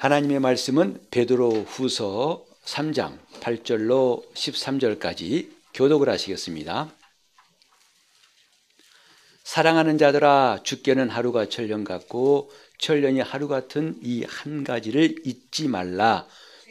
하나님의 말씀은 베드로 후서 3장 8절로 13절까지 교독을 하시겠습니다. 사랑하는 자들아 주께는 하루가 천년 같고 천년이 하루 같은 이 한 가지를 잊지 말라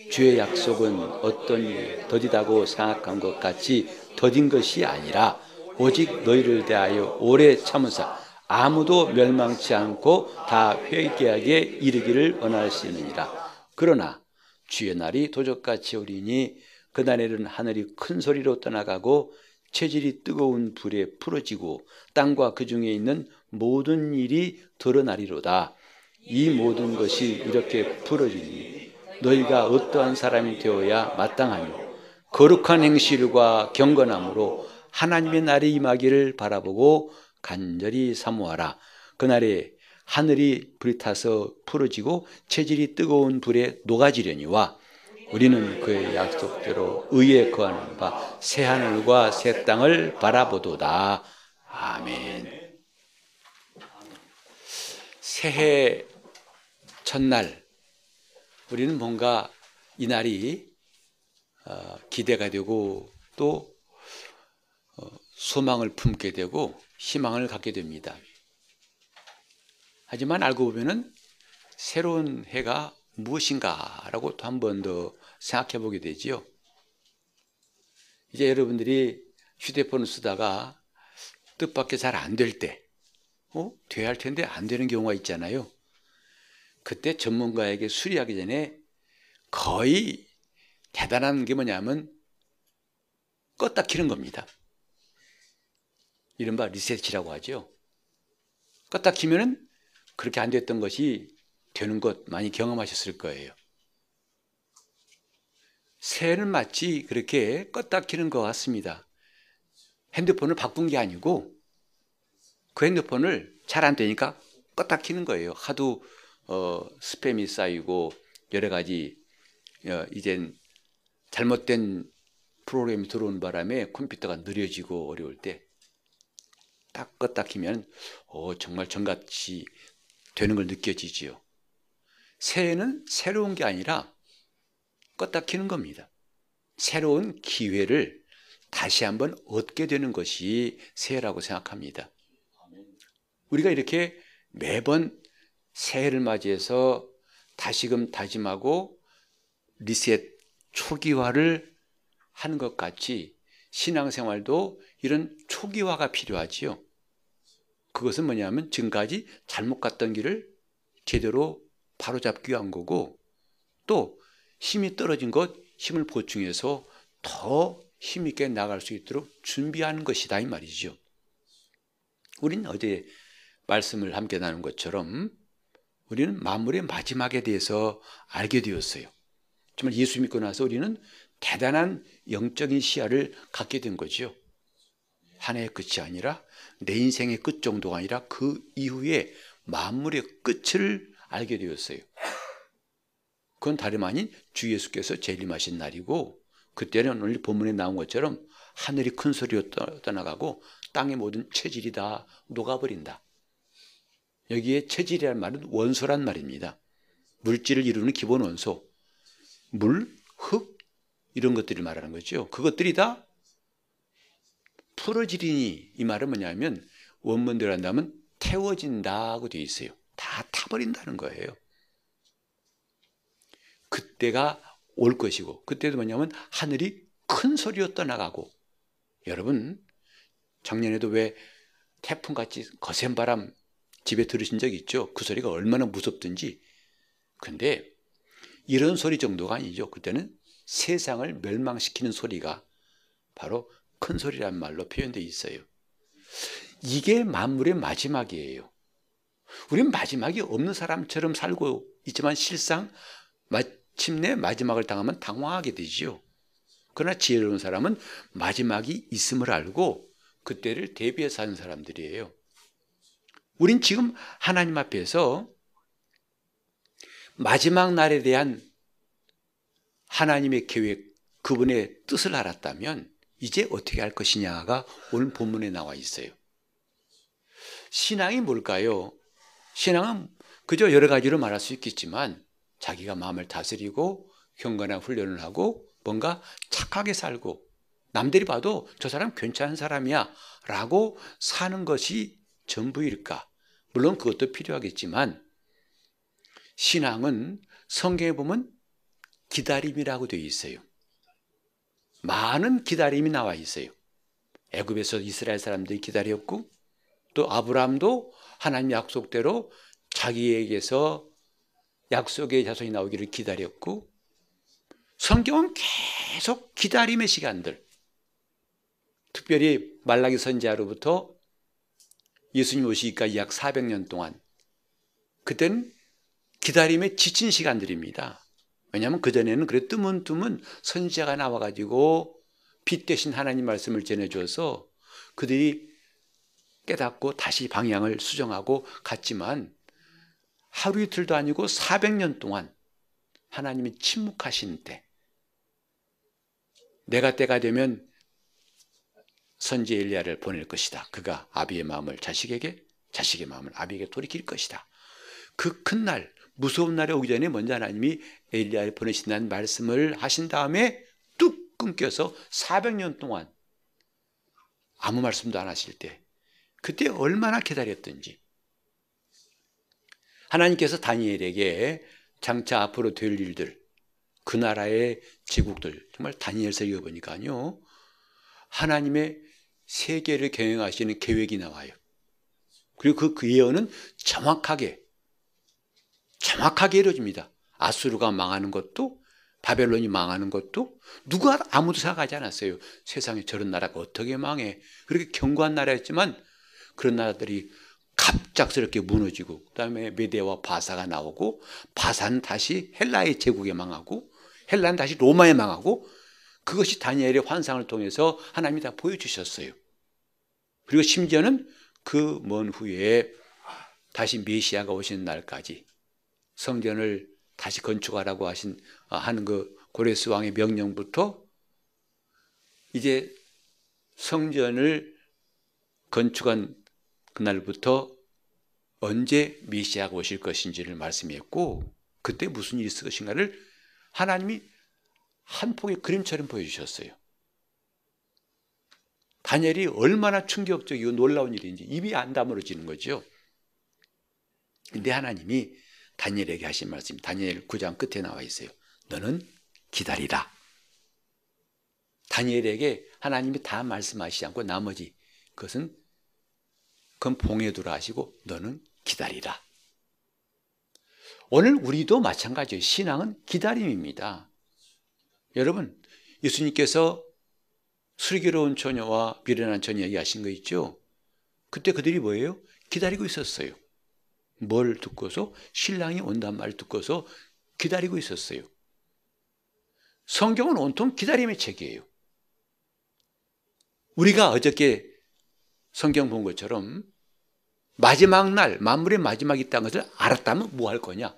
주의 약속은 어떤 더디다고 생각한 것 같이 더딘 것이 아니라 오직 너희를 대하여 오래 참으사 아무도 멸망치 않고 다 회개하게 이르기를 원하시느니라. 그러나 주의 날이 도적같이 오리니 그날에는 하늘이 큰 소리로 떠나가고 체질이 뜨거운 불에 풀어지고 땅과 그 중에 있는 모든 일이 드러나리로다. 이 모든 것이 이렇게 풀어지니 너희가 어떠한 사람이 되어야 마땅하며 거룩한 행실과 경건함으로 하나님의 날이 임하기를 바라보고 간절히 사모하라. 그날에 하늘이 불타서 풀어지고 체질이 뜨거운 불에 녹아지려니와 우리는 그의 약속대로 의에 거하는 바 새 하늘과 새 땅을 바라보도다. 아멘. 새해 첫날 우리는 뭔가 이 날이 어, 기대가 되고 또 어, 소망을 품게 되고 희망을 갖게 됩니다. 하지만 알고 보면은 새로운 해가 무엇인가라고 또 한 번 더 생각해 보게 되지요. 이제 여러분들이 휴대폰을 쓰다가 뜻밖의 잘 안 될 때, 어? 돼야 할 텐데 안 되는 경우가 있잖아요. 그때 전문가에게 수리하기 전에 거의 대단한 게 뭐냐면 껐다 키는 겁니다. 이른바 리셋이라고 하죠. 껐다 키면은 그렇게 안 됐던 것이 되는 것 많이 경험하셨을 거예요. 새는 마치 그렇게 껐다 키는 것 같습니다. 핸드폰을 바꾼 게 아니고 그 핸드폰을 잘 안 되니까 껐다 키는 거예요. 하도 어, 스팸이 쌓이고 여러 가지 어, 이젠 잘못된 프로그램이 들어온 바람에 컴퓨터가 느려지고 어려울 때 딱 껐다 키면 어, 정말 정같이 되는 걸 느껴지지요. 새해는 새로운 게 아니라 껐다 키는 겁니다. 새로운 기회를 다시 한번 얻게 되는 것이 새해라고 생각합니다. 우리가 이렇게 매번 새해를 맞이해서 다시금 다짐하고 리셋 초기화를 하는 것 같이 신앙생활도 이런 초기화가 필요하지요. 그것은 뭐냐면 지금까지 잘못 갔던 길을 제대로 바로잡기 위한 거고 또 힘이 떨어진 것 힘을 보충해서 더 힘있게 나갈 수 있도록 준비하는 것이다 이 말이죠. 우리는 어제 말씀을 함께 나눈 것처럼 우리는 만물의 마지막에 대해서 알게 되었어요. 정말 예수 믿고 나서 우리는 대단한 영적인 시야를 갖게 된 거죠. 한 해의 끝이 아니라 내 인생의 끝 정도가 아니라 그 이후에 만물의 끝을 알게 되었어요. 그건 다름 아닌 주 예수께서 재림하신 날이고 그때는 오늘 본문에 나온 것처럼 하늘이 큰 소리로 떠나가고 땅의 모든 체질이 다 녹아버린다. 여기에 체질이란 말은 원소란 말입니다. 물질을 이루는 기본 원소. 물, 흙, 이런 것들을 말하는 거죠. 그것들이 다 풀어지리니 이 말은 뭐냐면 원문대로 한다면 태워진다고 되어 있어요. 다 타버린다는 거예요. 그때가 올 것이고 그때도 뭐냐면 하늘이 큰 소리로 떠나가고 여러분 작년에도 왜 태풍같이 거센 바람 집에 들으신 적 있죠? 그 소리가 얼마나 무섭든지 근데 이런 소리 정도가 아니죠. 그때는 세상을 멸망시키는 소리가 바로 큰 소리란 말로 표현되어 있어요. 이게 만물의 마지막이에요. 우리는 마지막이 없는 사람처럼 살고 있지만 실상 마침내 마지막을 당하면 당황하게 되지요. 그러나 지혜로운 사람은 마지막이 있음을 알고 그때를 대비해서 하는 사람들이에요. 우린 지금 하나님 앞에서 마지막 날에 대한 하나님의 계획, 그분의 뜻을 알았다면 이제 어떻게 할 것이냐가 오늘 본문에 나와 있어요. 신앙이 뭘까요? 신앙은 그저 여러 가지로 말할 수 있겠지만 자기가 마음을 다스리고 경건한 훈련을 하고 뭔가 착하게 살고 남들이 봐도 저 사람 괜찮은 사람이야 라고 사는 것이 전부일까? 물론 그것도 필요하겠지만 신앙은 성경에 보면 기다림이라고 되어 있어요. 많은 기다림이 나와 있어요. 애굽에서 이스라엘 사람들이 기다렸고 또 아브라함도 하나님 약속대로 자기에게서 약속의 자손이 나오기를 기다렸고 성경은 계속 기다림의 시간들 특별히 말라기 선지자로부터 예수님 오시기까지 약 400년 동안 그땐 기다림에 지친 시간들입니다. 왜냐하면 그전에는 그래 뜨문뜨문 선지자가 나와가지고 빛 대신 하나님 말씀을 전해줘서 그들이 깨닫고 다시 방향을 수정하고 갔지만 하루 이틀도 아니고 400년 동안 하나님이 침묵하신 때 내가 때가 되면 선지 엘리야를 보낼 것이다. 그가 아비의 마음을 자식에게 자식의 마음을 아비에게 돌이킬 것이다. 그 큰 날, 무서운 날에 오기 전에 먼저 하나님이 엘리야를 보내신다는 말씀을 하신 다음에 뚝 끊겨서 400년 동안 아무 말씀도 안 하실 때 그때 얼마나 기다렸던지 하나님께서 다니엘에게 장차 앞으로 될 일들 그 나라의 제국들 정말 다니엘서 읽어보니까요 하나님의 세계를 경영하시는 계획이 나와요. 그리고 그 예언은 정확하게 정확하게 이루어집니다. 아수르가 망하는 것도 바벨론이 망하는 것도 누가 아무도 생각하지 않았어요. 세상에 저런 나라가 어떻게 망해. 그렇게 견고한 나라였지만 그런 나라들이 갑작스럽게 무너지고 그다음에 메데와 바사가 나오고 바사는 다시 헬라의 제국에 망하고 헬라는 다시 로마에 망하고 그것이 다니엘의 환상을 통해서 하나님이 다 보여주셨어요. 그리고 심지어는 그 먼 후에 다시 메시아가 오시는 날까지 성전을 다시 건축하라고 하신 아, 하는 그 고레스 왕의 명령부터 이제 성전을 건축한 그날부터 언제 메시아가 오실 것인지를 말씀했고 그때 무슨 일이 있을 것인가를 하나님이 한 폭의 그림처럼 보여주셨어요. 다니엘이 얼마나 충격적이고 놀라운 일인지 입이 안 다물어지는 거죠. 근데 하나님이 다니엘에게 하신 말씀, 다니엘 9장 끝에 나와 있어요. 너는 기다리라. 다니엘에게 하나님이 다 말씀하시지 않고 나머지 그것은 그건 봉해 두라 하시고 너는 기다리라. 오늘 우리도 마찬가지예요. 신앙은 기다림입니다. 여러분, 예수님께서 슬기로운 처녀와 미련한 처녀 얘기하신 거 있죠? 그때 그들이 뭐예요? 기다리고 있었어요. 뭘 듣고서? 신랑이 온단 말 듣고서 기다리고 있었어요. 성경은 온통 기다림의 책이에요. 우리가 어저께 성경 본 것처럼 마지막 날, 만물의 마지막이 있다는 것을 알았다면 뭐 할 거냐?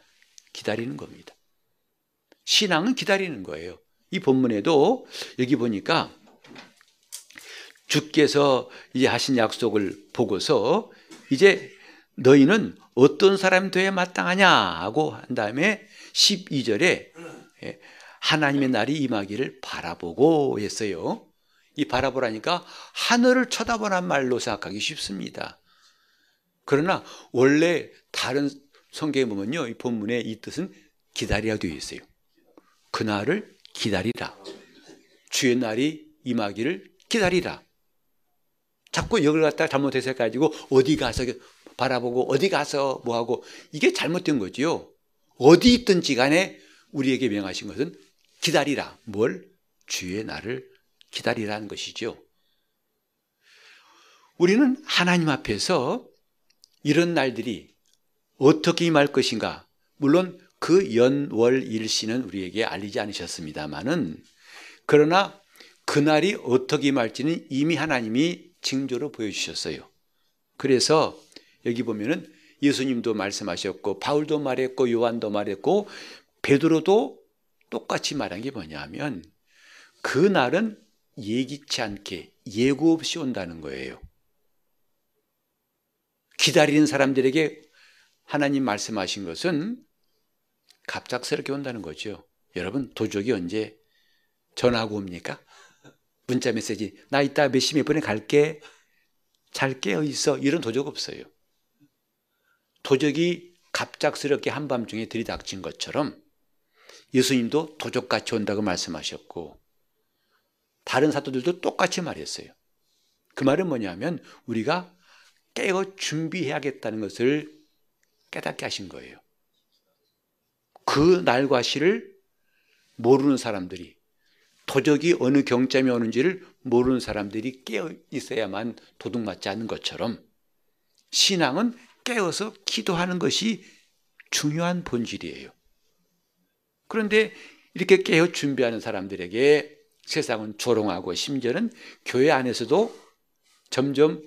기다리는 겁니다. 신앙은 기다리는 거예요. 이 본문에도 여기 보니까 주께서 이제 하신 약속을 보고서 이제 너희는 어떤 사람 되어 마땅하냐 하고 한 다음에 12절에 예, 하나님의 날이 임하기를 바라보고 했어요. 이 바라보라니까 하늘을 쳐다보란 말로 생각하기 쉽습니다. 그러나 원래 다른 성경에 보면요. 이 본문에 이 뜻은 기다리라 되어 있어요. 그날을 기다리라. 주의 날이 임하기를 기다리라. 자꾸 여기를 갖다 잘못 해석해가지고 어디 가서 바라보고 어디 가서 뭐하고 이게 잘못된 거지요. 어디 있든지 간에 우리에게 명하신 것은 기다리라. 뭘? 주의 날을 기다리라는 것이죠. 우리는 하나님 앞에서 이런 날들이 어떻게 임할 것인가. 물론 그 연월 일시는 우리에게 알리지 않으셨습니다만은 그러나 그날이 어떻게 임할지는 이미 하나님이 징조로 보여주셨어요. 그래서 여기 보면은 예수님도 말씀하셨고 바울도 말했고 요한도 말했고 베드로도 똑같이 말한 게 뭐냐면 그 날은 예기치 않게 예고 없이 온다는 거예요. 기다리는 사람들에게 하나님 말씀하신 것은 갑작스럽게 온다는 거죠. 여러분 도적이 언제 전화하고 옵니까? 문자 메시지 나 이따 몇 시 몇 분에 갈게 잘 깨어 있어 이런 도적 없어요. 도적이 갑작스럽게 한밤중에 들이닥친 것처럼 예수님도 도적같이 온다고 말씀하셨고 다른 사도들도 똑같이 말했어요. 그 말은 뭐냐면 우리가 깨어 준비해야겠다는 것을 깨닫게 하신 거예요. 그 날과 시를 모르는 사람들이 도적이 어느 경점에 오는지를 모르는 사람들이 깨어 있어야만 도둑맞지 않는 것처럼 신앙은 깨어서 기도하는 것이 중요한 본질이에요. 그런데 이렇게 깨어 준비하는 사람들에게 세상은 조롱하고 심지어는 교회 안에서도 점점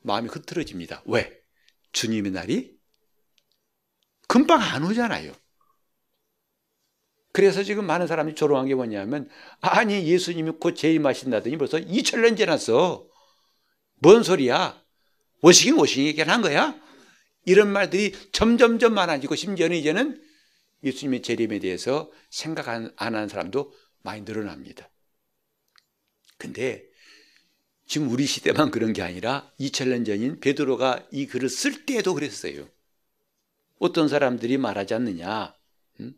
마음이 흐트러집니다. 왜? 주님의 날이 금방 안 오잖아요. 그래서 지금 많은 사람이 조롱한 게 뭐냐면 아니 예수님이 곧 재임하신다더니 벌써 2000년 지났어. 뭔 소리야? 오시긴 오시긴 한 거야? 이런 말들이 점점점 많아지고 심지어는 이제는 예수님의 재림에 대해서 생각 안 하는 사람도 많이 늘어납니다. 근데 지금 우리 시대만 그런 게 아니라 2000년 전인 베드로가 이 글을 쓸 때에도 그랬어요. 어떤 사람들이 말하지 않느냐? 음?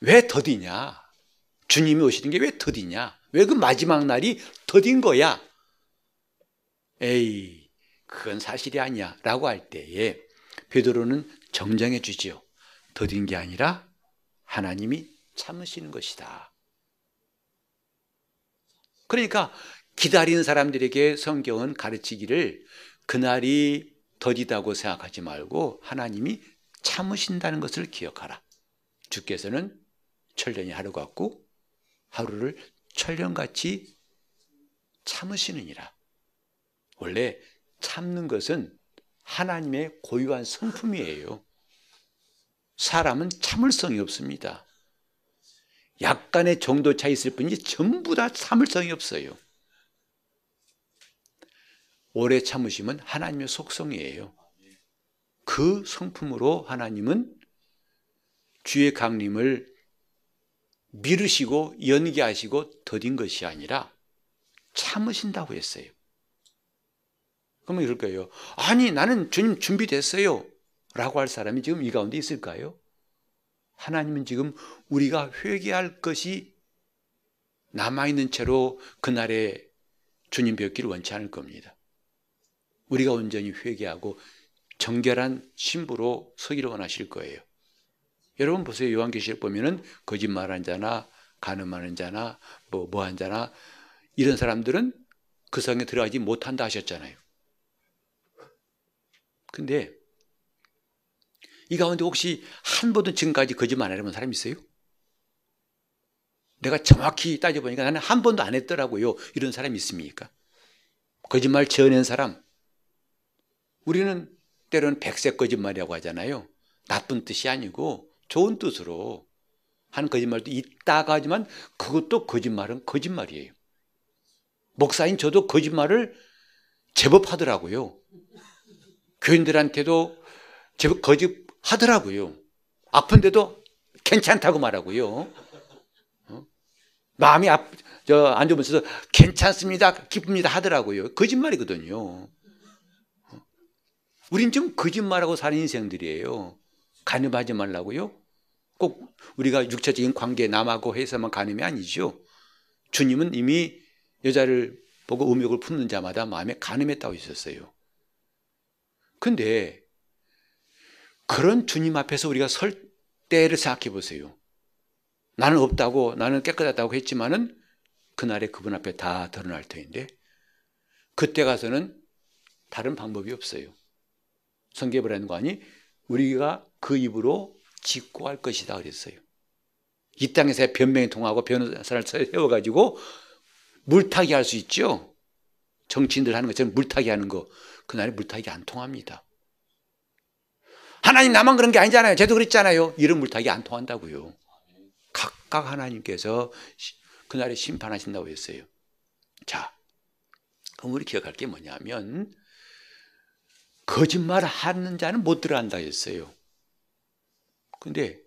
왜 더디냐? 주님이 오시는 게 왜 더디냐? 왜 그 마지막 날이 더딘 거야? 에이, 그건 사실이 아니야. 라고 할 때에 베드로는 정정해 주지요. 더딘 게 아니라 하나님이 참으시는 것이다. 그러니까 기다리는 사람들에게 성경은 가르치기를 그날이 더디다고 생각하지 말고 하나님이 참으신다는 것을 기억하라. 주께서는 천년이 하루 같고 하루를 천년같이 참으시느니라. 원래 참는 것은 하나님의 고유한 성품이에요. 사람은 참을성이 없습니다. 약간의 정도 차 있을 뿐이지 전부 다 참을성이 없어요. 오래 참으시면 하나님의 속성이에요. 그 성품으로 하나님은 주의 강림을 미루시고 연기하시고 더딘 것이 아니라 참으신다고 했어요. 그러면 이럴 거예요. 아니, 나는 주님 준비됐어요. 라고 할 사람이 지금 이 가운데 있을까요? 하나님은 지금 우리가 회개할 것이 남아있는 채로 그날에 주님 뵙기를 원치 않을 겁니다. 우리가 온전히 회개하고 정결한 신부로 서기를 원하실 거예요. 여러분 보세요. 요한계시록 보면은 거짓말한 자나 가늠하는 자나 뭐 뭐한 자나 이런 사람들은 그 성에 들어가지 못한다 하셨잖아요. 근데 이 가운데 혹시 한 번도 지금까지 거짓말 안 해본 사람 있어요? 내가 정확히 따져보니까 나는 한 번도 안 했더라고요. 이런 사람 있습니까? 거짓말 지어낸 사람. 우리는 때로는 백색 거짓말이라고 하잖아요. 나쁜 뜻이 아니고 좋은 뜻으로 한 거짓말도 있다가 하지만 그것도 거짓말은 거짓말이에요. 목사인 저도 거짓말을 제법 하더라고요. 교인들한테도 제법 거짓 하더라고요. 아픈데도 괜찮다고 말하고요. 어? 마음이 아, 저안 좋으면서 괜찮습니다, 기쁩니다 하더라고요. 거짓말이거든요. 우린 좀 거짓말하고 사는 인생들이에요. 가늠하지 말라고요? 꼭 우리가 육체적인 관계 남하고 해서만 가늠이 아니죠. 주님은 이미 여자를 보고 음욕을 품는 자마다 마음에 가늠했다고 있었어요. 근데 그런 주님 앞에서 우리가 설 때를 생각해 보세요. 나는 없다고 나는 깨끗하다고 했지만은 그날에 그분 앞에 다 드러날 터인데 그때 가서는 다른 방법이 없어요. 성경에 거 아니 우리가 그 입으로 직고할 것이다 그랬어요. 이 땅에서 변명이 통하고 변호사를 세워가지고 물타기 할 수 있죠. 정치인들 하는 것처럼 물타기 하는 거 그날에 물타기 안 통합니다. 하나님 나만 그런 게 아니잖아요. 저도 그랬잖아요. 이런 물타기 안 통한다고요. 각각 하나님께서 그날에 심판하신다고 했어요. 자, 그럼 우리 기억할 게 뭐냐면 거짓말 하는 자는 못 들어간다 했어요. 근데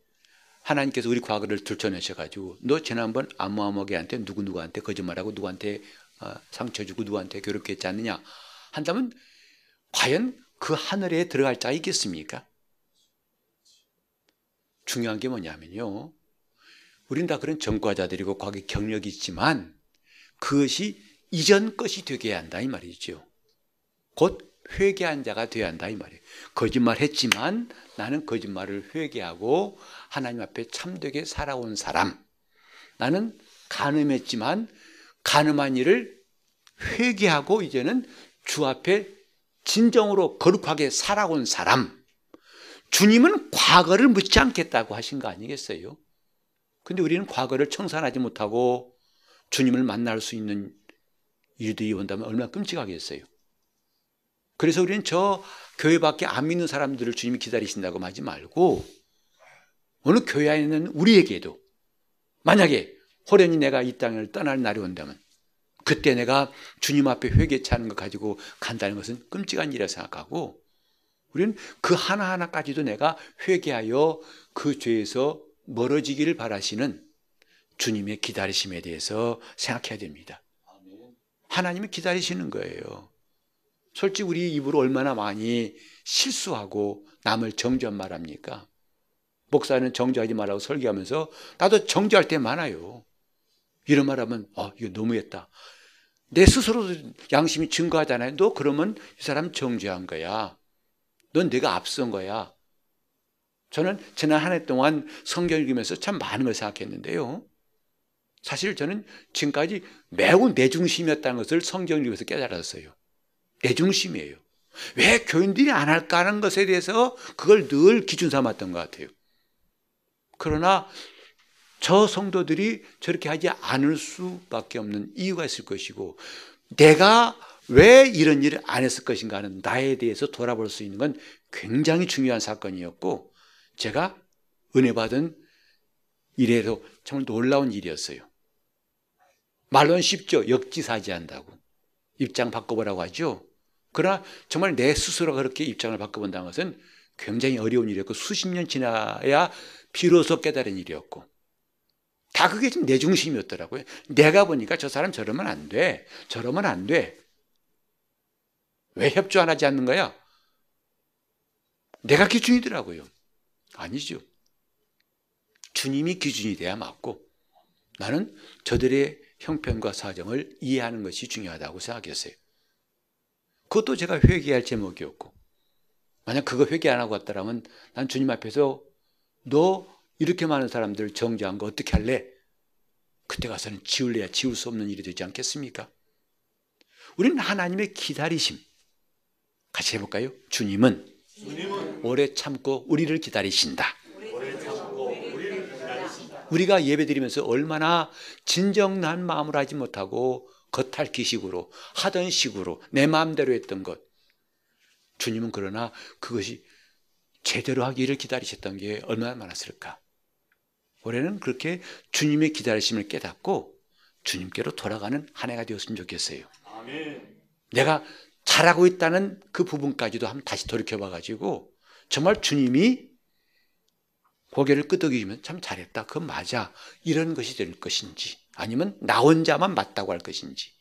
하나님께서 우리 과거를 들춰내셔가지고 너 지난번 아무아무개한테 누구누구한테 거짓말하고 누구한테 어, 상처 주고 누구한테 괴롭게 했지 않느냐 한다면 과연 그 하늘에 들어갈 자가 있겠습니까? 중요한 게 뭐냐면요. 우린 다 그런 전과자들이고 과거 경력이 있지만 그것이 이전 것이 되게 한다 이 말이죠. 곧 회개한 자가 되어야 한다 이 말이에요. 거짓말 했지만 나는 거짓말을 회개하고 하나님 앞에 참되게 살아온 사람. 나는 간음했지만 간음한 일을 회개하고 이제는 주 앞에 진정으로 거룩하게 살아온 사람. 주님은 과거를 묻지 않겠다고 하신 거 아니겠어요? 근데 우리는 과거를 청산하지 못하고 주님을 만날 수 있는 일들이 온다면 얼마나 끔찍하겠어요. 그래서 우리는 저 교회밖에 안 믿는 사람들을 주님이 기다리신다고 하지 말고 어느 교회 안에 있는 우리에게도 만약에 호련히 내가 이 땅을 떠날 날이 온다면 그때 내가 주님 앞에 회개차는 것 가지고 간다는 것은 끔찍한 일이라 생각하고 우리는 그 하나하나까지도 내가 회개하여 그 죄에서 멀어지기를 바라시는 주님의 기다리심에 대해서 생각해야 됩니다. 하나님이 기다리시는 거예요. 솔직히 우리 입으로 얼마나 많이 실수하고 남을 정죄한 말합니까? 목사는 정죄하지 말라고 설교하면서 나도 정죄할 때 많아요. 이런 말하면 어 이거 너무했다. 내 스스로도 양심이 증거하잖아요. 너 그러면 이 사람 정죄한 거야. 넌 내가 앞선 거야. 저는 지난 한 해 동안 성경 읽으면서 참 많은 걸 생각했는데요. 사실 저는 지금까지 매우 내 중심이었다는 것을 성경 읽으면서 깨달았어요. 내 중심이에요. 왜 교인들이 안 할까 하는 것에 대해서 그걸 늘 기준 삼았던 것 같아요. 그러나 저 성도들이 저렇게 하지 않을 수밖에 없는 이유가 있을 것이고 내가 왜 이런 일을 안 했을 것인가 하는 나에 대해서 돌아볼 수 있는 건 굉장히 중요한 사건이었고 제가 은혜 받은 일에도 정말 놀라운 일이었어요. 말로는 쉽죠. 역지사지한다고. 입장 바꿔보라고 하죠. 그러나 정말 내 스스로 그렇게 입장을 바꿔본다는 것은 굉장히 어려운 일이었고 수십 년 지나야 비로소 깨달은 일이었고 다 그게 지금 내 중심이었더라고요. 내가 보니까 저 사람 저러면 안 돼. 저러면 안 돼. 왜 협조 안 하지 않는 거야? 내가 기준이더라고요. 아니죠. 주님이 기준이 돼야 맞고 나는 저들의 형편과 사정을 이해하는 것이 중요하다고 생각했어요. 그것도 제가 회개할 제목이었고 만약 그거 회개 안 하고 왔다라면 난 주님 앞에서 너 이렇게 많은 사람들 정죄한 거 어떻게 할래? 그때 가서는 지울래야 지울 수 없는 일이 되지 않겠습니까? 우리는 하나님의 기다리심. 같이 해볼까요? 주님은, 주님은 오래 참고 우리를 기다리신다. 우리가 예배 드리면서 얼마나 진정한 마음을 하지 못하고 겉핥기식으로 하던 식으로 내 마음대로 했던 것. 주님은 그러나 그것이 제대로 하기를 기다리셨던 게 얼마나 많았을까. 올해는 그렇게 주님의 기다리심을 깨닫고 주님께로 돌아가는 한 해가 되었으면 좋겠어요. 아멘. 내가 잘하고 있다는 그 부분까지도 한번 다시 돌이켜봐가지고 정말 주님이 고개를 끄덕이면 참 잘했다. 그건 맞아. 이런 것이 될 것인지 아니면 나 혼자만 맞다고 할 것인지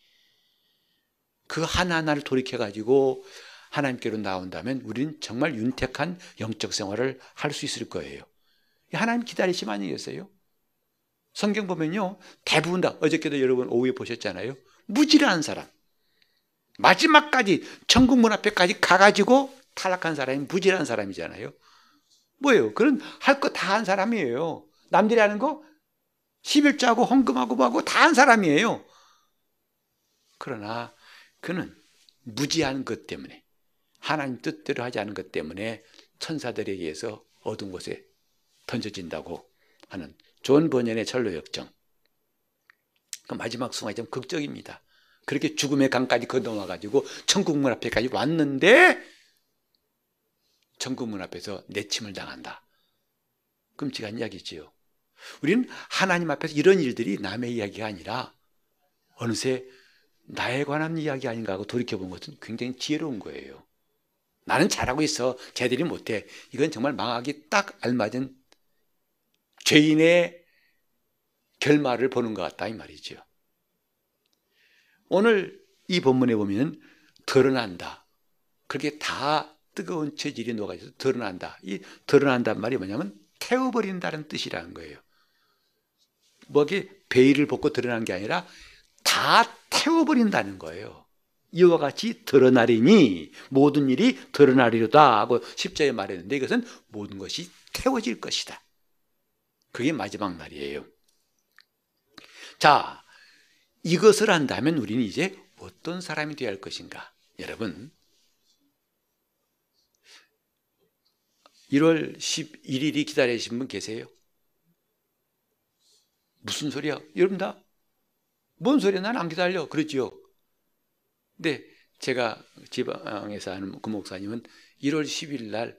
그 하나하나를 돌이켜가지고 하나님께로 나온다면 우리는 정말 윤택한 영적 생활을 할 수 있을 거예요. 하나님 기다리심 아니겠어요? 성경 보면요. 대부분 다 어저께도 여러분 오후에 보셨잖아요. 무지한 사람. 마지막까지 천국 문 앞에까지 가가지고 탈락한 사람이 무지한 사람이잖아요. 뭐예요? 그런 할 거 다 한 사람이에요. 남들이 하는 거 11조하고 헌금하고 뭐하고 다 한 사람이에요. 그러나 그는 무지한 것 때문에 하나님 뜻대로 하지 않은 것 때문에 천사들에 의해서 어두운 곳에 던져진다고 하는 존 번연의 천로 역정. 그 마지막 순간이 좀 극적입니다. 그렇게 죽음의 강까지 건너와가지고 천국 문 앞에까지 왔는데 천국 문 앞에서 내침을 당한다. 끔찍한 이야기지요. 우리는 하나님 앞에서 이런 일들이 남의 이야기가 아니라 어느새 나에 관한 이야기 아닌가 하고 돌이켜본 것은 굉장히 지혜로운 거예요. 나는 잘하고 있어. 쟤들이 못해. 이건 정말 망하기 딱 알맞은 죄인의 결말을 보는 것 같다 이 말이죠. 오늘 이 본문에 보면 드러난다. 그렇게 다 뜨거운 체질이 녹아져서 드러난다. 이 드러난단 말이 뭐냐면 태워버린다는 뜻이라는 거예요. 뭐게 베일을 벗고 드러난 게 아니라 다 태워버린다는 거예요. 이와 같이 드러나리니 모든 일이 드러나리로다 하고 십자에 말했는데 이것은 모든 것이 태워질 것이다. 그게 마지막 날이에요. 자, 이것을 한다면 우리는 이제 어떤 사람이 되어야 할 것인가? 여러분, 1월 11일이 기다리신 분 계세요? 무슨 소리야? 여러분 다? 뭔 소리야? 난 안 기다려. 그러지요. 근데 제가 지방에서 하는 그 목사님은 1월 10일 날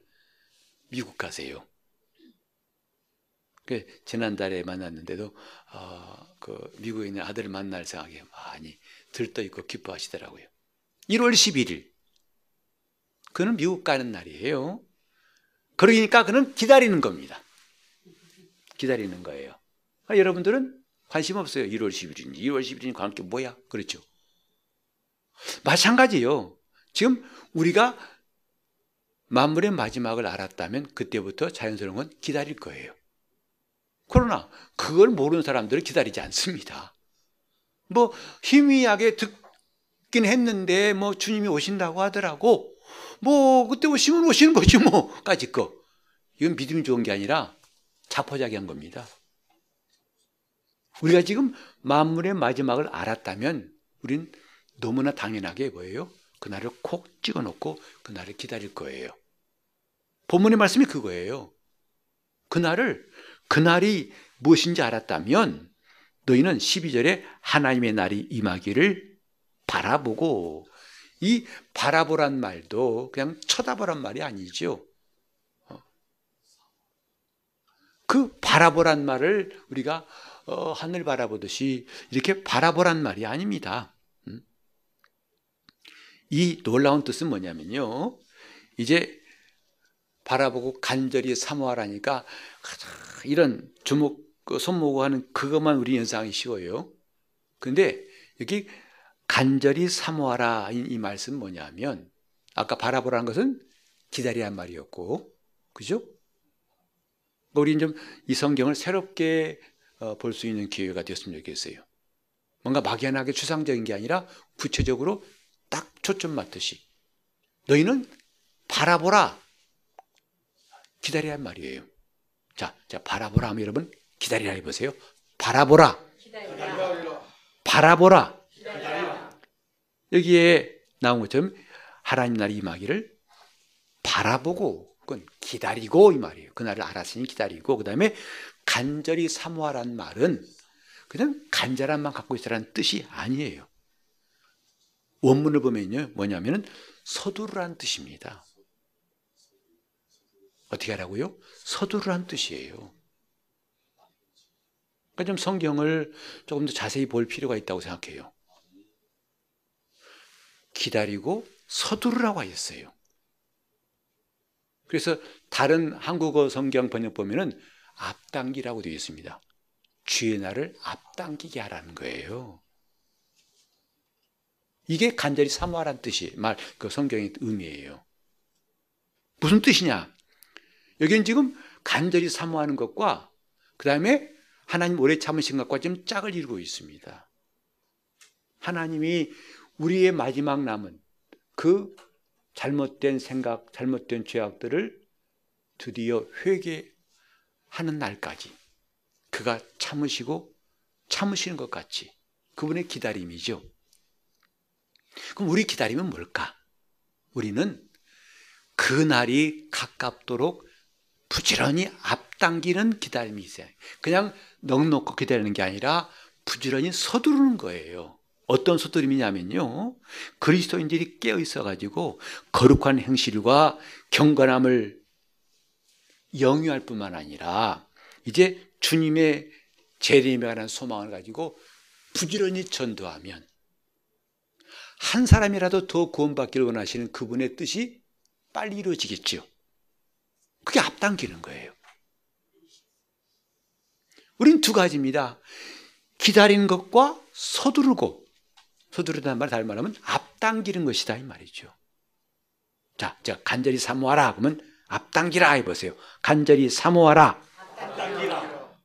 미국 가세요. 그 지난달에 만났는데도 어, 그 미국에 있는 아들을 만날 생각에 많이 들떠 있고 기뻐하시더라고요. 1월 11일. 그는 미국 가는 날이에요. 그러니까 그는 기다리는 겁니다. 기다리는 거예요. 아, 여러분들은 관심 없어요. 1월 10일인지 2월 10일인지 관계 뭐야? 그렇죠. 마찬가지요. 지금 우리가 만물의 마지막을 알았다면 그때부터 자연스러운 건 기다릴 거예요. 그러나 그걸 모르는 사람들은 기다리지 않습니다. 뭐 희미하게 듣긴 했는데 뭐 주님이 오신다고 하더라고. 뭐 그때 오시면 오시는 거지 뭐까지 거. 이건 믿음이 좋은 게 아니라 자포자기한 겁니다. 우리가 지금 만물의 마지막을 알았다면 우린 너무나 당연하게 뭐예요? 그날을 콕 찍어놓고 그날을 기다릴 거예요. 본문의 말씀이 그거예요. 그날을 그날이 무엇인지 알았다면 너희는 12절에 하나님의 날이 임하기를 바라보고 이 바라보란 말도 그냥 쳐다보란 말이 아니죠. 어. 그 바라보란 말을 우리가 어, 하늘 바라보듯이 이렇게 바라보란 말이 아닙니다. 음? 이 놀라운 뜻은 뭐냐면요. 이제 바라보고 간절히 사모하라니까 이런 주먹 그 손모고 하는 그것만 우리 연상이 쉬워요. 근데 여기 간절히 사모하라 이 말씀 뭐냐면 아까 바라보라는 것은 기다리란 말이었고 그죠? 우리는 좀 이 성경을 새롭게 어, 볼 수 있는 기회가 되었으면 좋겠어요. 뭔가 막연하게 추상적인 게 아니라 구체적으로 딱 초점 맞듯이 너희는 바라보라 기다리란 말이에요. 자, 자 바라보라 하면 여러분 기다리라 해보세요. 바라보라. 기다리라. 바라보라. 기다리라. 여기에 나온 것처럼 하나님 날이 임하기를 바라보고 그건 기다리고 이 말이에요. 그날을 알았으니 기다리고 그 다음에 간절히 사모하란 말은 그냥 간절함만 갖고 있으라는 뜻이 아니에요. 원문을 보면요. 뭐냐면은 서두르란 뜻입니다. 어떻게 하라고요? 서두르란 뜻이에요. 그러니까 좀 성경을 조금 더 자세히 볼 필요가 있다고 생각해요. 기다리고 서두르라고 하셨어요. 그래서 다른 한국어 성경 번역 보면은 앞당기라고 되어 있습니다. 주의 날을 앞당기게 하라는 거예요. 이게 간절히 사모하라는 뜻이 말, 그 성경의 의미예요. 무슨 뜻이냐? 여기는 지금 간절히 사모하는 것과 그 다음에 하나님 오래 참으신 것과 좀 짝을 이루고 있습니다. 하나님이 우리의 마지막 남은 그 잘못된 생각, 잘못된 죄악들을 드디어 회개하는 날까지 그가 참으시고 참으시는 것 같이 그분의 기다림이죠. 그럼 우리 기다림은 뭘까? 우리는 그 날이 가깝도록 부지런히 앞당기는 기다림이 있어요. 그냥 넉넉히 기다리는 게 아니라 부지런히 서두르는 거예요. 어떤 서두름이냐면요. 그리스도인들이 깨어 있어가지고 거룩한 행실과 경건함을 영유할 뿐만 아니라 이제 주님의 재림에 관한 소망을 가지고 부지런히 전도하면 한 사람이라도 더 구원받기를 원하시는 그분의 뜻이 빨리 이루어지겠죠. 그게 앞당기는 거예요. 우린 두 가지입니다. 기다리는 것과 서두르고 서두르다는 말 다른 말하면 앞당기는 것이다 이 말이죠. 자, 자 간절히 사모하라 그러면 앞당기라 해보세요. 간절히 사모하라. 앞당기라.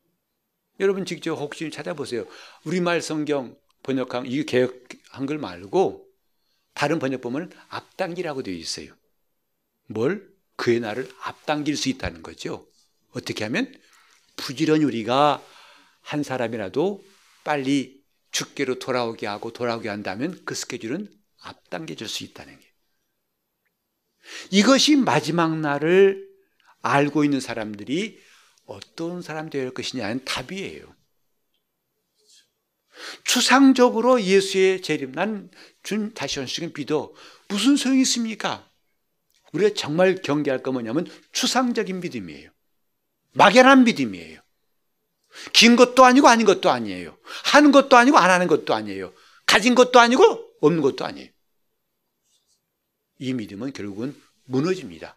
여러분 직접 혹시 찾아보세요. 우리말 성경 번역한 이 개혁 한글 말고 다른 번역 보면 앞당기라고 되어 있어요. 뭘? 그의 날을 앞당길 수 있다는 거죠. 어떻게 하면 부지런히 우리가 한 사람이라도 빨리 죽게로 돌아오게 하고 돌아오게 한다면 그 스케줄은 앞당겨 줄수 있다는 게. 이것이 마지막 날을 알고 있는 사람들이 어떤 사람 되어야 할 것이냐는 답이에요. 추상적으로 예수의 재림, 난 준 다시 원식은 믿어. 무슨 소용이 있습니까? 우리가 정말 경계할 거 뭐냐면 추상적인 믿음이에요. 막연한 믿음이에요. 긴 것도 아니고 아닌 것도 아니에요. 하는 것도 아니고 안 하는 것도 아니에요. 가진 것도 아니고 없는 것도 아니에요. 이 믿음은 결국은 무너집니다.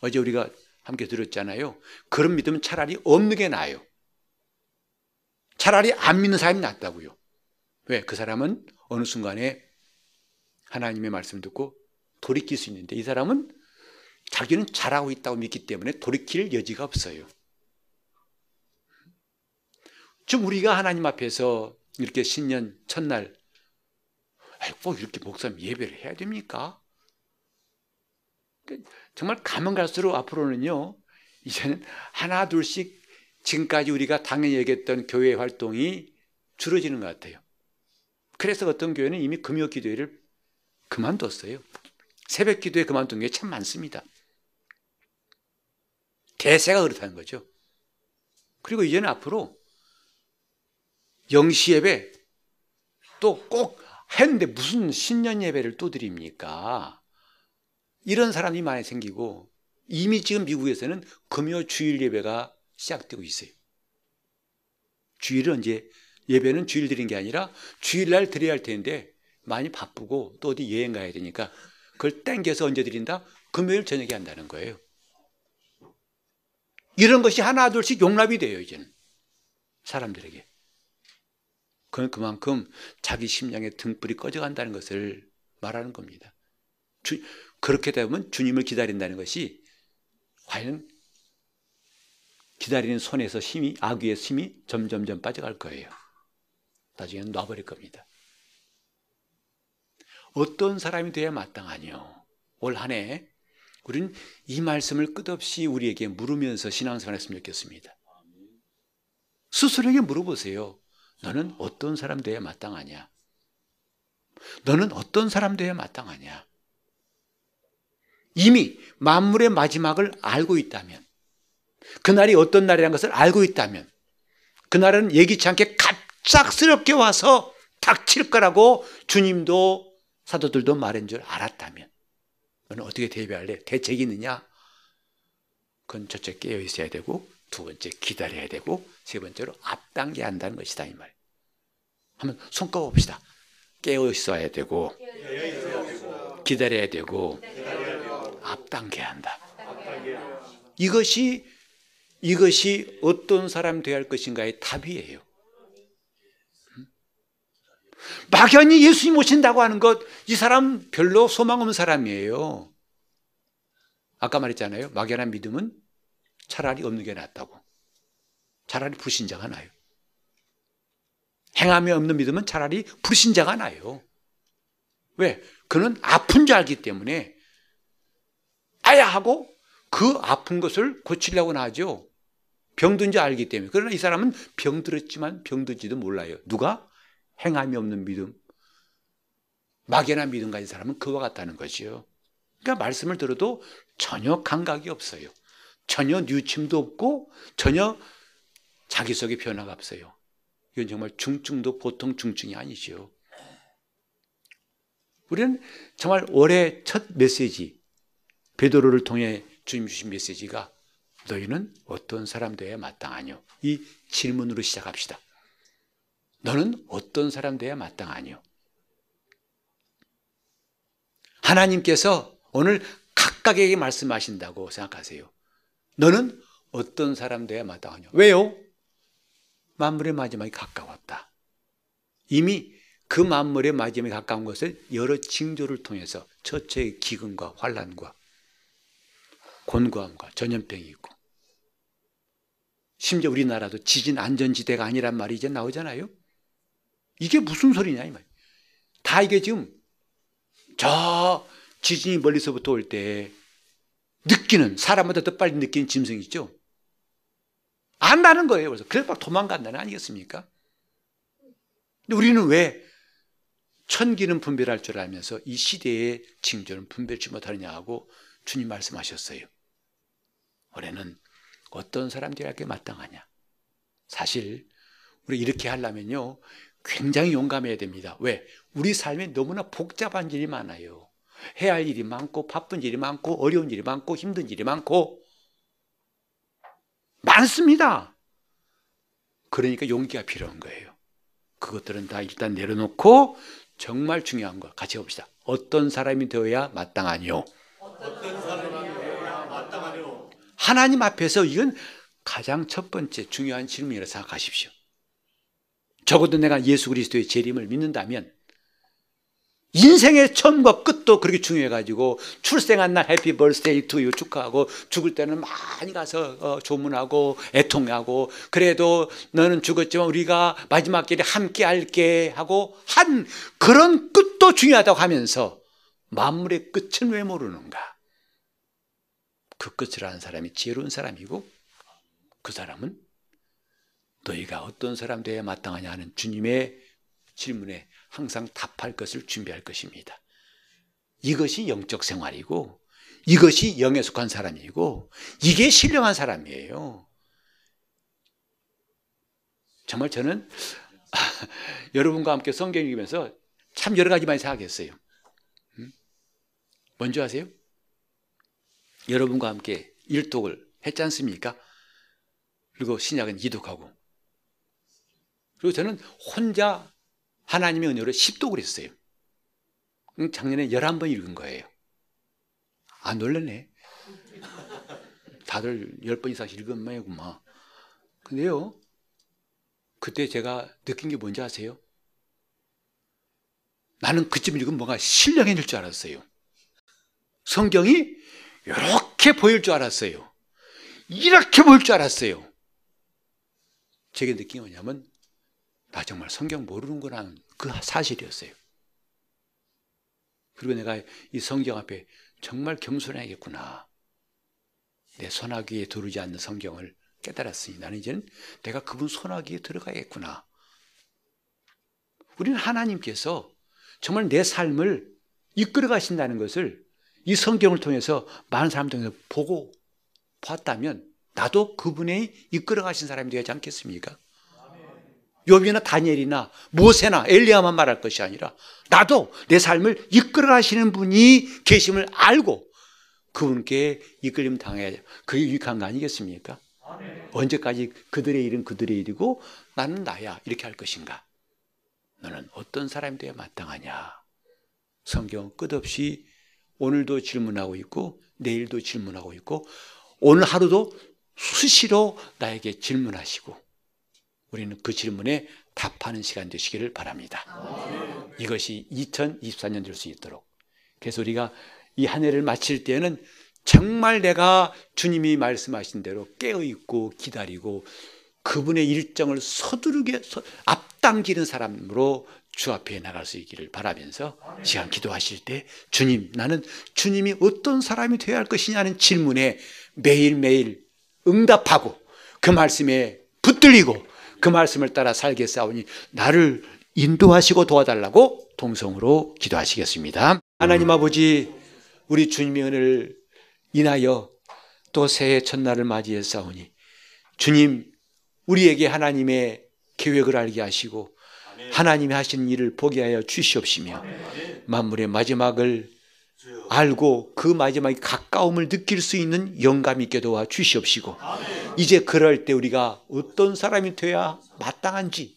어제 우리가 함께 들었잖아요. 그런 믿음은 차라리 없는 게 나아요. 차라리 안 믿는 사람이 낫다고요. 왜? 그 사람은 어느 순간에 하나님의 말씀 듣고 돌이킬 수 있는데 이 사람은 자기는 잘하고 있다고 믿기 때문에 돌이킬 여지가 없어요. 즉 우리가 하나님 앞에서 이렇게 신년 첫날 꼭 이렇게 목사님 예배를 해야 됩니까? 정말 가면 갈수록 앞으로는요 이제는 하나 둘씩 지금까지 우리가 당연히 얘기했던 교회 활동이 줄어지는 것 같아요. 그래서 어떤 교회는 이미 금요 기도회를 그만뒀어요. 새벽 기도회 그만둔 게 참 많습니다. 대세가 그렇다는 거죠. 그리고 이제는 앞으로 영시 예배 또 꼭 했는데 무슨 신년 예배를 또 드립니까? 이런 사람이 많이 생기고 이미 지금 미국에서는 금요 주일 예배가 시작되고 있어요. 주일은 언제 예배는 주일 드린 게 아니라 주일날 드려야 할 텐데 많이 바쁘고 또 어디 여행 가야 되니까 그걸 땡겨서 언제 드린다? 금요일 저녁에 한다는 거예요. 이런 것이 하나 둘씩 용납이 돼요 이제는 사람들에게. 그건 그만큼 자기 심령의 등불이 꺼져간다는 것을 말하는 겁니다. 주, 그렇게 되면 주님을 기다린다는 것이 과연 기다리는 손에서 힘이 아귀의 힘이 점점점 빠져갈 거예요. 나중에는 놔버릴 겁니다. 어떤 사람이 돼야 마땅하뇨? 올 한해 우리는 이 말씀을 끝없이 우리에게 물으면서 신앙생활 했으면 좋겠습니다. 스스로에게 물어보세요. 너는 어떤 사람 돼야 마땅하냐? 너는 어떤 사람 돼야 마땅하냐? 이미 만물의 마지막을 알고 있다면, 그날이 어떤 날이라는 것을 알고 있다면, 그날은 예기치 않게 갑작스럽게 와서 닥칠 거라고 주님도 사도들도 말한 줄 알았다면, 너는 어떻게 대비할래? 대책이 있느냐? 그건 첫째 깨어 있어야 되고, 두 번째 기다려야 되고, 세 번째로 앞당겨야 한다는 것이다 이 말. 한번 손꼽아 봅시다. 깨어 있어야 되고, 기다려야 되고, 앞당겨야 한다. 이것이 이것이 어떤 사람 되어야 할 것인가의 답이에요. 막연히 예수님 오신다고 하는 것, 이 사람 별로 소망 없는 사람이에요. 아까 말했잖아요. 막연한 믿음은 차라리 없는 게 낫다고. 차라리 불신자가 나요. 행함이 없는 믿음은 차라리 불신자가 나요. 왜? 그는 아픈 줄 알기 때문에 아야 하고 그 아픈 것을 고치려고 하죠. 병든 줄 알기 때문에. 그러나 이 사람은 병들었지만 병든지도 몰라요. 누가? 행함이 없는 믿음. 막연한 믿음 가진 사람은 그와 같다는 거지요. 그러니까 말씀을 들어도 전혀 감각이 없어요. 전혀 뉴침도 없고 전혀 자기 속에 변화가 없어요. 이건 정말 중증도 보통 중증이 아니죠. 우리는 정말 올해 첫 메시지 베드로를 통해 주님 주신 메시지가 너희는 어떤 사람 되어야 마땅하뇨? 이 질문으로 시작합시다. 너는 어떤 사람 되어야 마땅하뇨? 하나님께서 오늘 각각에게 말씀하신다고 생각하세요. 너는 어떤 사람 되어야 마땅하뇨? 왜요? 만물의 마지막이 가까웠다. 이미 그 만물의 마지막에 가까운 것을 여러 징조를 통해서 처처의 기근과 환란과 곤고함과 전염병이 있고 심지어 우리나라도 지진 안전지대가 아니란 말이 이제 나오잖아요. 이게 무슨 소리냐 이 말. 다 이게 지금 저 지진이 멀리서부터 올 때 느끼는 사람보다 더 빨리 느끼는 짐승이 있죠. 안다는 거예요. 그래서 그래서 막 도망간다는 아니겠습니까? 근데 우리는 왜 천기는 분별할 줄 알면서 이 시대의 징조는 분별치 못하느냐 하고 주님 말씀하셨어요. 올해는 어떤 사람들이 할게 마땅하냐? 사실 우리 이렇게 하려면요. 굉장히 용감해야 됩니다. 왜? 우리 삶에 너무나 복잡한 일이 많아요. 해야 할 일이 많고 바쁜 일이 많고 어려운 일이 많고 힘든 일이 많고 많습니다. 그러니까 용기가 필요한 거예요. 그것들은 다 일단 내려놓고 정말 중요한 거 같이 봅시다. 어떤 사람이 되어야 마땅하뇨? 어떤 사람이 되어야 마땅하뇨? 하나님 앞에서 이건 가장 첫 번째 중요한 질문이라 생각하십시오. 적어도 내가 예수 그리스도의 재림을 믿는다면 인생의 처음과 끝도 그렇게 중요해가지고 출생한 날 happy birthday to you 축하하고 죽을 때는 많이 가서 어, 조문하고 애통하고 그래도 너는 죽었지만 우리가 마지막 길에 함께 할게 하고 한 그런 끝도 중요하다고 하면서 만물의 끝은 왜 모르는가? 그 끝을 아는 사람이 지혜로운 사람이고 그 사람은 너희가 어떤 사람 되어야 마땅하냐 하는 주님의 질문에 항상 답할 것을 준비할 것입니다. 이것이 영적 생활이고 이것이 영에 속한 사람이고 이게 신령한 사람이에요. 정말 저는 여러분과 함께 성경 읽으면서 참 여러 가지 많이 생각했어요. 음? 뭔지 아세요? 여러분과 함께 일독을 했지 않습니까? 그리고 신약은 이독하고 그리고 저는 혼자 하나님의 은혜로 10독을 했어요. 작년에 11번 읽은 거예요. 아, 놀랐네. 다들 10번 이상씩 읽은 모양이구만. 근데요, 그때 제가 느낀 게 뭔지 아세요? 나는 그쯤 읽으면 뭔가 신령해질 줄 알았어요. 성경이 이렇게 보일 줄 알았어요. 이렇게 보일 줄 알았어요. 제게 느낀 게 뭐냐면 나 정말 성경 모르는구나 그 사실이었어요. 그리고 내가 이 성경 앞에 정말 겸손해야겠구나. 내 손아귀에 들어오지 않는 성경을 깨달았으니 나는 이제는 내가 그분 손아귀에 들어가야겠구나. 우리는 하나님께서 정말 내 삶을 이끌어 가신다는 것을 이 성경을 통해서 많은 사람들 을 보고 봤다면 나도 그분의 이끌어 가신 사람이 되지 않겠습니까? 요비나 다니엘이나 모세나 엘리야만 말할 것이 아니라 나도 내 삶을 이끌어 가시는 분이 계심을 알고 그분께 이끌림 당해야 그게 유익한 거 아니겠습니까? 언제까지 그들의 일은 그들의 일이고 나는 나야 이렇게 할 것인가? 너는 어떤 사람이 되어 마땅하냐? 성경 끝없이 오늘도 질문하고 있고 내일도 질문하고 있고 오늘 하루도 수시로 나에게 질문하시고 우리는 그 질문에 답하는 시간 되시기를 바랍니다. 이것이 2024년 될 수 있도록. 그래서 우리가 이 한 해를 마칠 때는 정말 내가 주님이 말씀하신 대로 깨어있고 기다리고 그분의 일정을 서두르게 앞당기는 사람으로 주 앞에 나갈 수 있기를 바라면서 시간 기도하실 때 주님 나는 주님이 어떤 사람이 되어야 할 것이냐는 질문에 매일매일 응답하고 그 말씀에 붙들리고 그 말씀을 따라 살겠사오니 나를 인도하시고 도와달라고 동성으로 기도하시겠습니다. 하나님 아버지 우리 주님의 은혜를 인하여 또 새해 첫날을 맞이했사오니 주님 우리에게 하나님의 계획을 알게 하시고 하나님이 하신 일을 보게 하여 주시옵시며 만물의 마지막을 알고 그 마지막에 가까움을 느낄 수 있는 영감 있게 도와 주시옵시고 이제 그럴 때 우리가 어떤 사람이 되어야 마땅한지.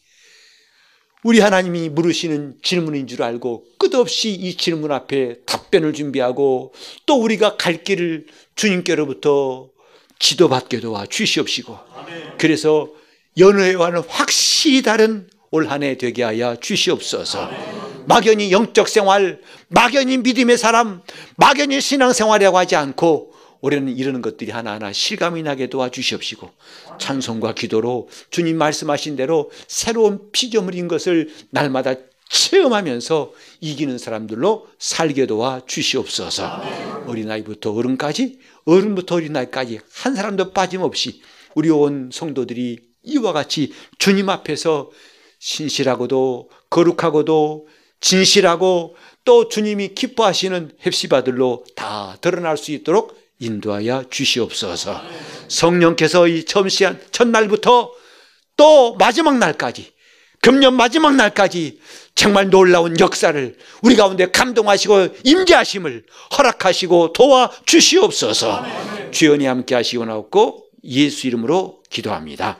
우리 하나님이 물으시는 질문인 줄 알고 끝없이 이 질문 앞에 답변을 준비하고 또 우리가 갈 길을 주님께로부터 지도받게 도와 주시옵시고. 그래서 해와는 확실히 다른 올 한 해 되게 하여 주시옵소서. 막연히 영적 생활, 막연히 믿음의 사람, 막연히 신앙 생활이라고 하지 않고 올해는 이러는 것들이 하나하나 실감이 나게 도와주시옵시고 찬송과 기도로 주님 말씀하신 대로 새로운 피조물인 것을 날마다 체험하면서 이기는 사람들로 살게 도와 주시옵소서. 어린아이부터 어른까지, 어른부터 어린아이까지 한 사람도 빠짐없이 우리 온 성도들이 이와 같이 주님 앞에서 신실하고도 거룩하고도 진실하고 또 주님이 기뻐하시는 heb시바들로 다 드러날 수 있도록 인도하여 주시옵소서. 성령께서 이 처음 시간 첫날부터 또 마지막 날까지 금년 마지막 날까지 정말 놀라운 역사를 우리 가운데 감동하시고 임재하심을 허락하시고 도와 주시옵소서. 주연이 함께 하시고 나옵고 예수 이름으로 기도합니다.